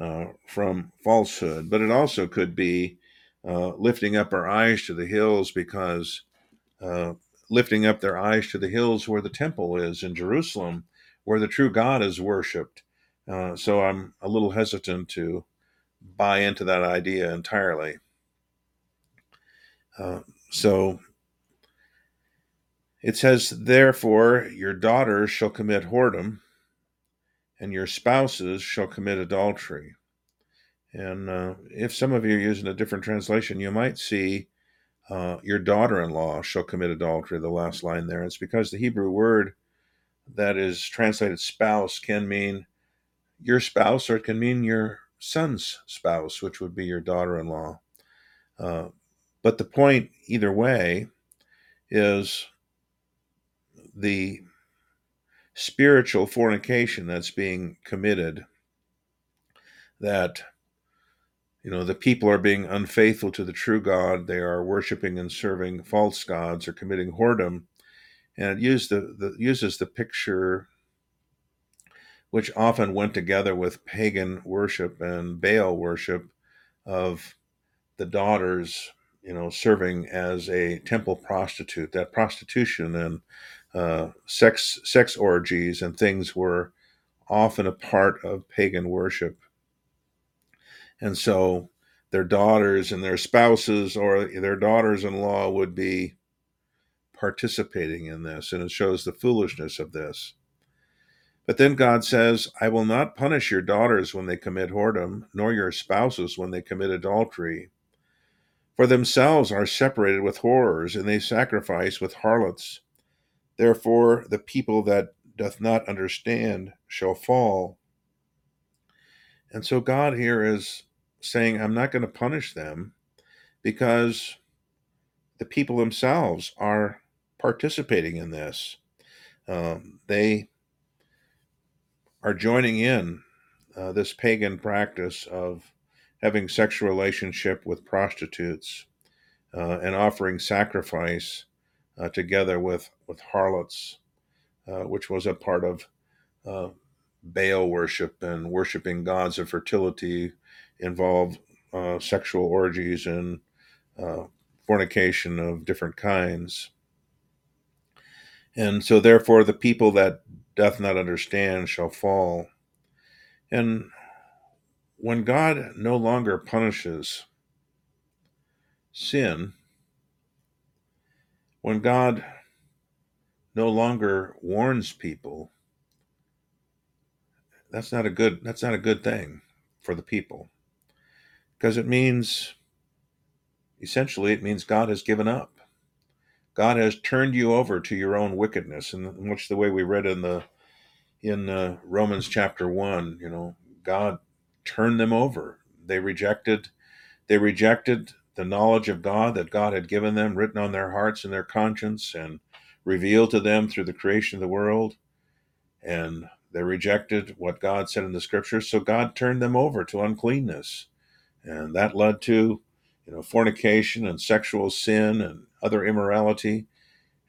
uh, from falsehood, but it also could be uh, lifting up our eyes to the hills because uh, lifting up their eyes to the hills where the temple is in Jerusalem, where the true God is worshipped. Uh, so I'm a little hesitant to buy into that idea entirely. Uh, so it says, Therefore, your daughters shall commit whoredom, and your spouses shall commit adultery. And uh, if some of you are using a different translation, you might see uh, your daughter in law shall commit adultery, the last line there. It's because the Hebrew word that is translated spouse can mean your spouse or it can mean your son's spouse, which would be your daughter in law. Uh, but the point, either way, is the spiritual fornication that's being committed that you know the people are being unfaithful to the true god. They are worshiping and serving false gods or committing whoredom. And it used the, the uses the picture which often went together with pagan worship and baal worship of the daughters you know, serving as a temple prostitute. That prostitution and uh, sex sex orgies and things were often a part of pagan worship. And so their daughters and their spouses or their daughters in law would be participating in this. And it shows the foolishness of this. But then God says, I will not punish your daughters when they commit whoredom, nor your spouses when they commit adultery. For themselves are separated with horrors, and they sacrifice with harlots. Therefore, the people that doth not understand shall fall. And so God here is saying, I'm not going to punish them because the people themselves are participating in this. Um, they are joining in uh, this pagan practice of having sexual relationship with prostitutes uh, and offering sacrifice uh, together with with harlots, uh, which was a part of uh, Baal worship and worshiping gods of fertility, involved uh, sexual orgies and fornication of different kinds. And so, therefore, the people that doth not understand shall fall. And when God no longer punishes sin, when God no longer warns people, that's not a good that's not a good thing for the people. Because it means essentially it means God has given up. God has turned you over to your own wickedness, and much the way we read in the in uh, Romans chapter one. You know, God turned them over. They rejected. They rejected the knowledge of God that God had given them, written on their hearts and their conscience, and revealed to them through the creation of the world. And they rejected what God said in the scriptures, so God turned them over to uncleanness, and that led to, you know, fornication and sexual sin and other immorality.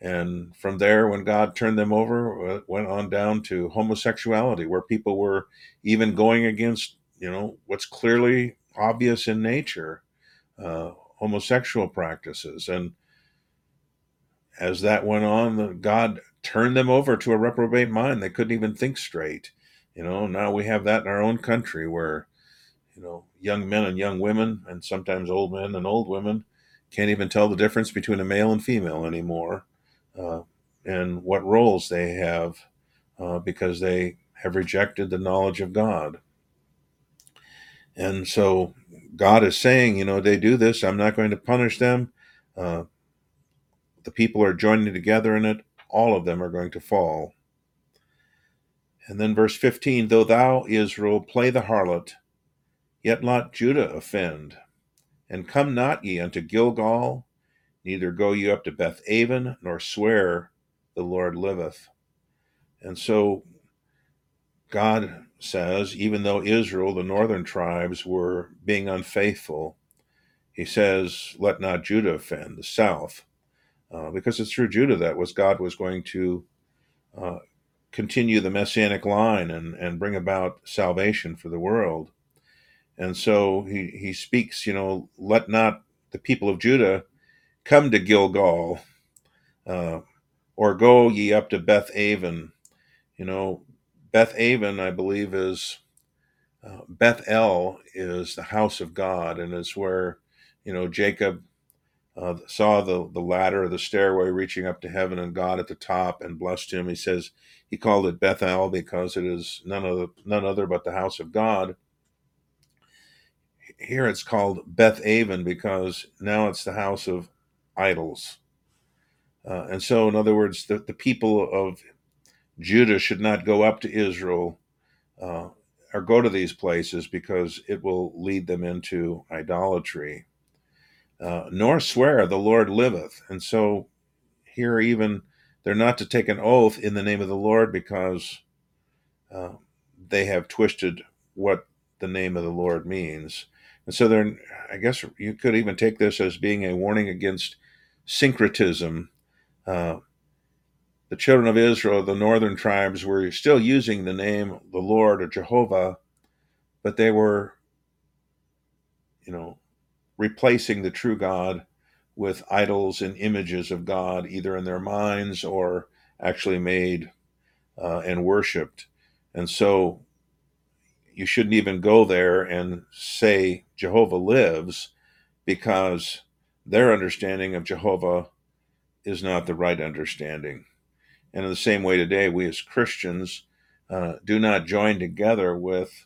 And from there, when God turned them over, went on down to homosexuality, where people were even going against, you know, what's clearly obvious in nature, uh, homosexual practices. And as that went on, God turned them over to a reprobate mind. They couldn't even think straight. You know, now we have that in our own country where, you know, young men and young women, and sometimes old men and old women, can't even tell the difference between a male and female anymore, uh, and what roles they have uh, because they have rejected the knowledge of God. And so God is saying, you know, they do this. I'm not going to punish them. Uh, the people are joining together in it. All of them are going to fall. And then verse 15 Though thou, Israel, play the harlot, yet let Judah offend. And come not ye unto Gilgal, neither go ye up to Beth Aven, nor swear, the Lord liveth. And so God says, even though Israel, the northern tribes, were being unfaithful, he says, let not Judah offend, the south, uh, because it's through Judah that was God was going to uh, continue the messianic line and, and bring about salvation for the world. And so he, he speaks, you know, let not the people of Judah come to Gilgal, uh, or go ye up to Beth Aven. You know, Beth Aven, I believe, is uh, Beth El is the house of God, and it's where, you know, Jacob uh, saw the, the ladder, the stairway reaching up to heaven, and God at the top, and blessed him. He says he called it Beth El because it is none other none other but the house of God here it's called Beth Aven because now it's the house of idols. Uh, and so, in other words, the, the people of Judah should not go up to Israel uh, or go to these places because it will lead them into idolatry. Uh, nor swear, the Lord liveth. And so, here even they're not to take an oath in the name of the Lord because uh, they have twisted what the name of the Lord means. And so there, I guess you could even take this as being a warning against syncretism. Uh, the children of Israel, the northern tribes, were still using the name the Lord or Jehovah, but they were, you know, replacing the true God with idols and images of God, either in their minds or actually made uh, and worshipped. And so you shouldn't even go there and say Jehovah lives because their understanding of Jehovah is not the right understanding. And in the same way today, we as Christians uh, do not join together with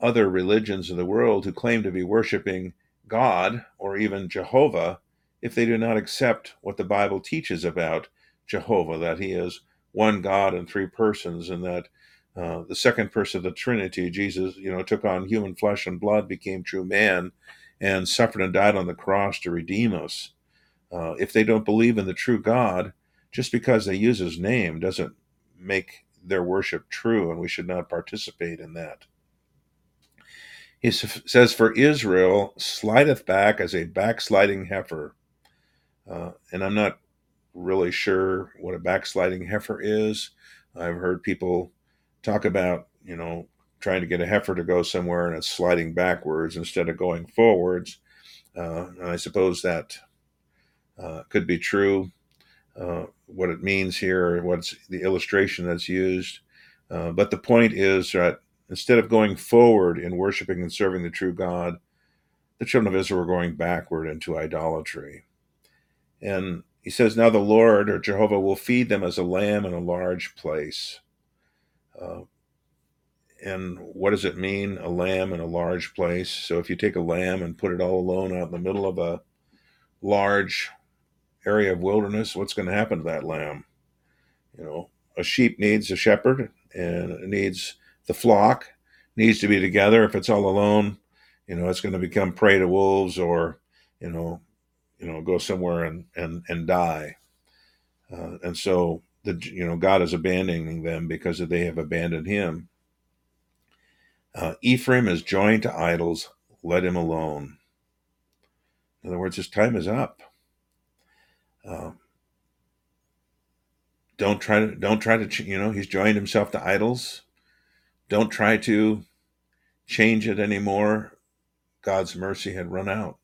other religions of the world who claim to be worshiping God or even Jehovah if they do not accept what the Bible teaches about Jehovah, that he is one God in three persons, and that uh, the second person of the Trinity, Jesus, you know, took on human flesh and blood, became true man, and suffered and died on the cross to redeem us. Uh, if they don't believe in the true God, just because they use his name doesn't make their worship true, and we should not participate in that. He says, For Israel slideth back as a backsliding heifer. Uh, and I'm not really sure what a backsliding heifer is. I've heard people talk about, you know, trying to get a heifer to go somewhere and it's sliding backwards instead of going forwards. Uh, and I suppose that uh, could be true. Uh, what it means here, what's the illustration that's used. Uh, but the point is that instead of going forward in worshiping and serving the true God, the children of Israel were going backward into idolatry. And he says, Now the Lord or Jehovah will feed them as a lamb in a large place. Uh, and what does it mean, a lamb in a large place? So if you take a lamb and put it all alone out in the middle of a large area of wilderness, what's going to happen to that lamb? You know, a sheep needs a shepherd and it needs the flock, needs to be together. If it's all alone, you know, it's going to become prey to wolves or, you know, you know, go somewhere and and and die. Uh, and so the you know God is abandoning them because they have abandoned Him. Uh, Ephraim is joined to idols. Let him alone. In other words, his time is up. Uh, don't try to don't try to you know he's joined himself to idols. Don't try to change it anymore. God's mercy had run out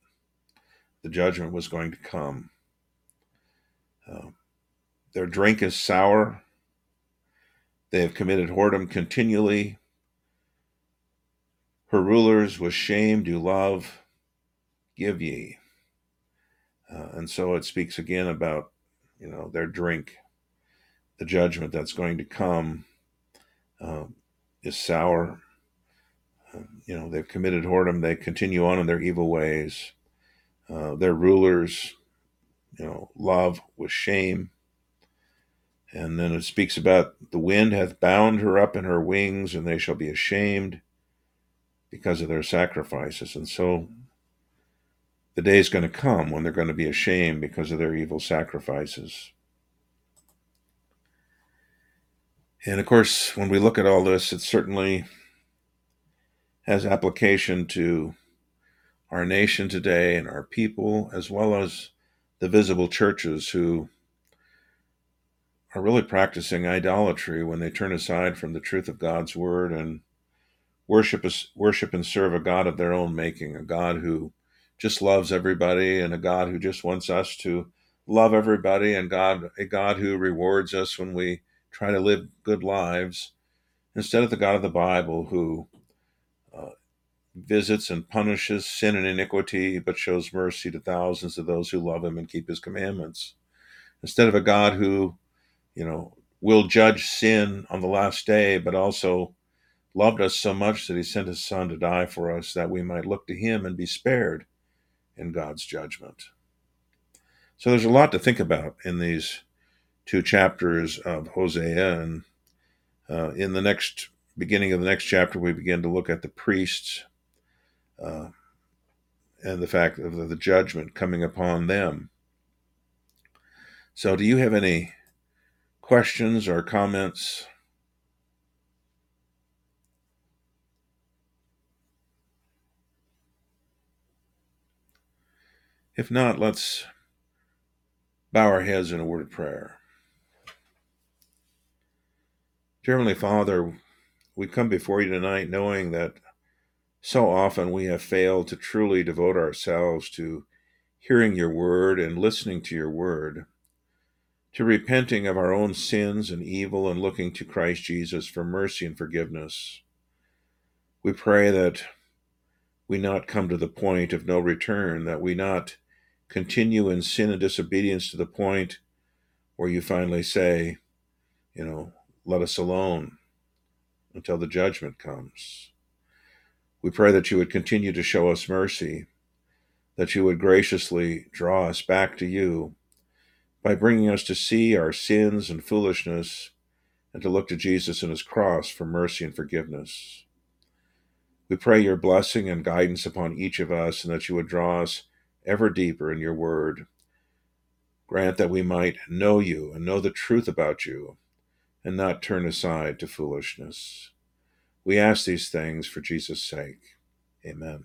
the judgment was going to come. Uh, their drink is sour. They have committed whoredom continually. Her rulers with shame do love, give ye. Uh, and so it speaks again about, you know, their drink. The judgment that's going to come uh, is sour. Uh, you know, they've committed whoredom. They continue on in their evil ways. Uh, their rulers, you know, love with shame. And then it speaks about the wind hath bound her up in her wings, and they shall be ashamed because of their sacrifices. And so the day is going to come when they're going to be ashamed because of their evil sacrifices. And of course, when we look at all this, it certainly has application to our nation today and our people, as well as the visible churches who are really practicing idolatry when they turn aside from the truth of God's word and worship worship and serve a God of their own making, a God who just loves everybody and a God who just wants us to love everybody and God a God who rewards us when we try to live good lives instead of the God of the Bible who uh, visits and punishes sin and iniquity, but shows mercy to thousands of those who love him and keep his commandments. Instead of a God who, you know, will judge sin on the last day, but also loved us so much that he sent his son to die for us that we might look to him and be spared in God's judgment. So there's a lot to think about in these two chapters of Hosea. And uh, in the next beginning of the next chapter, we begin to look at the priests uh, and the fact of the judgment coming upon them. So, do you have any questions or comments? If not, let's bow our heads in a word of prayer. Dear Father, we come before you tonight knowing that so often we have failed to truly devote ourselves to hearing your word and listening to your word, to repenting of our own sins and evil and looking to Christ Jesus for mercy and forgiveness. We pray that we not come to the point of no return, that we not continue in sin and disobedience to the point where you finally say, you know, let us alone until the judgment comes. We pray that you would continue to show us mercy, that you would graciously draw us back to you by bringing us to see our sins and foolishness and to look to Jesus and his cross for mercy and forgiveness. We pray your blessing and guidance upon each of us and that you would draw us ever deeper in your word. Grant that we might know you and know the truth about you and not turn aside to foolishness. We ask these things for Jesus' sake. Amen.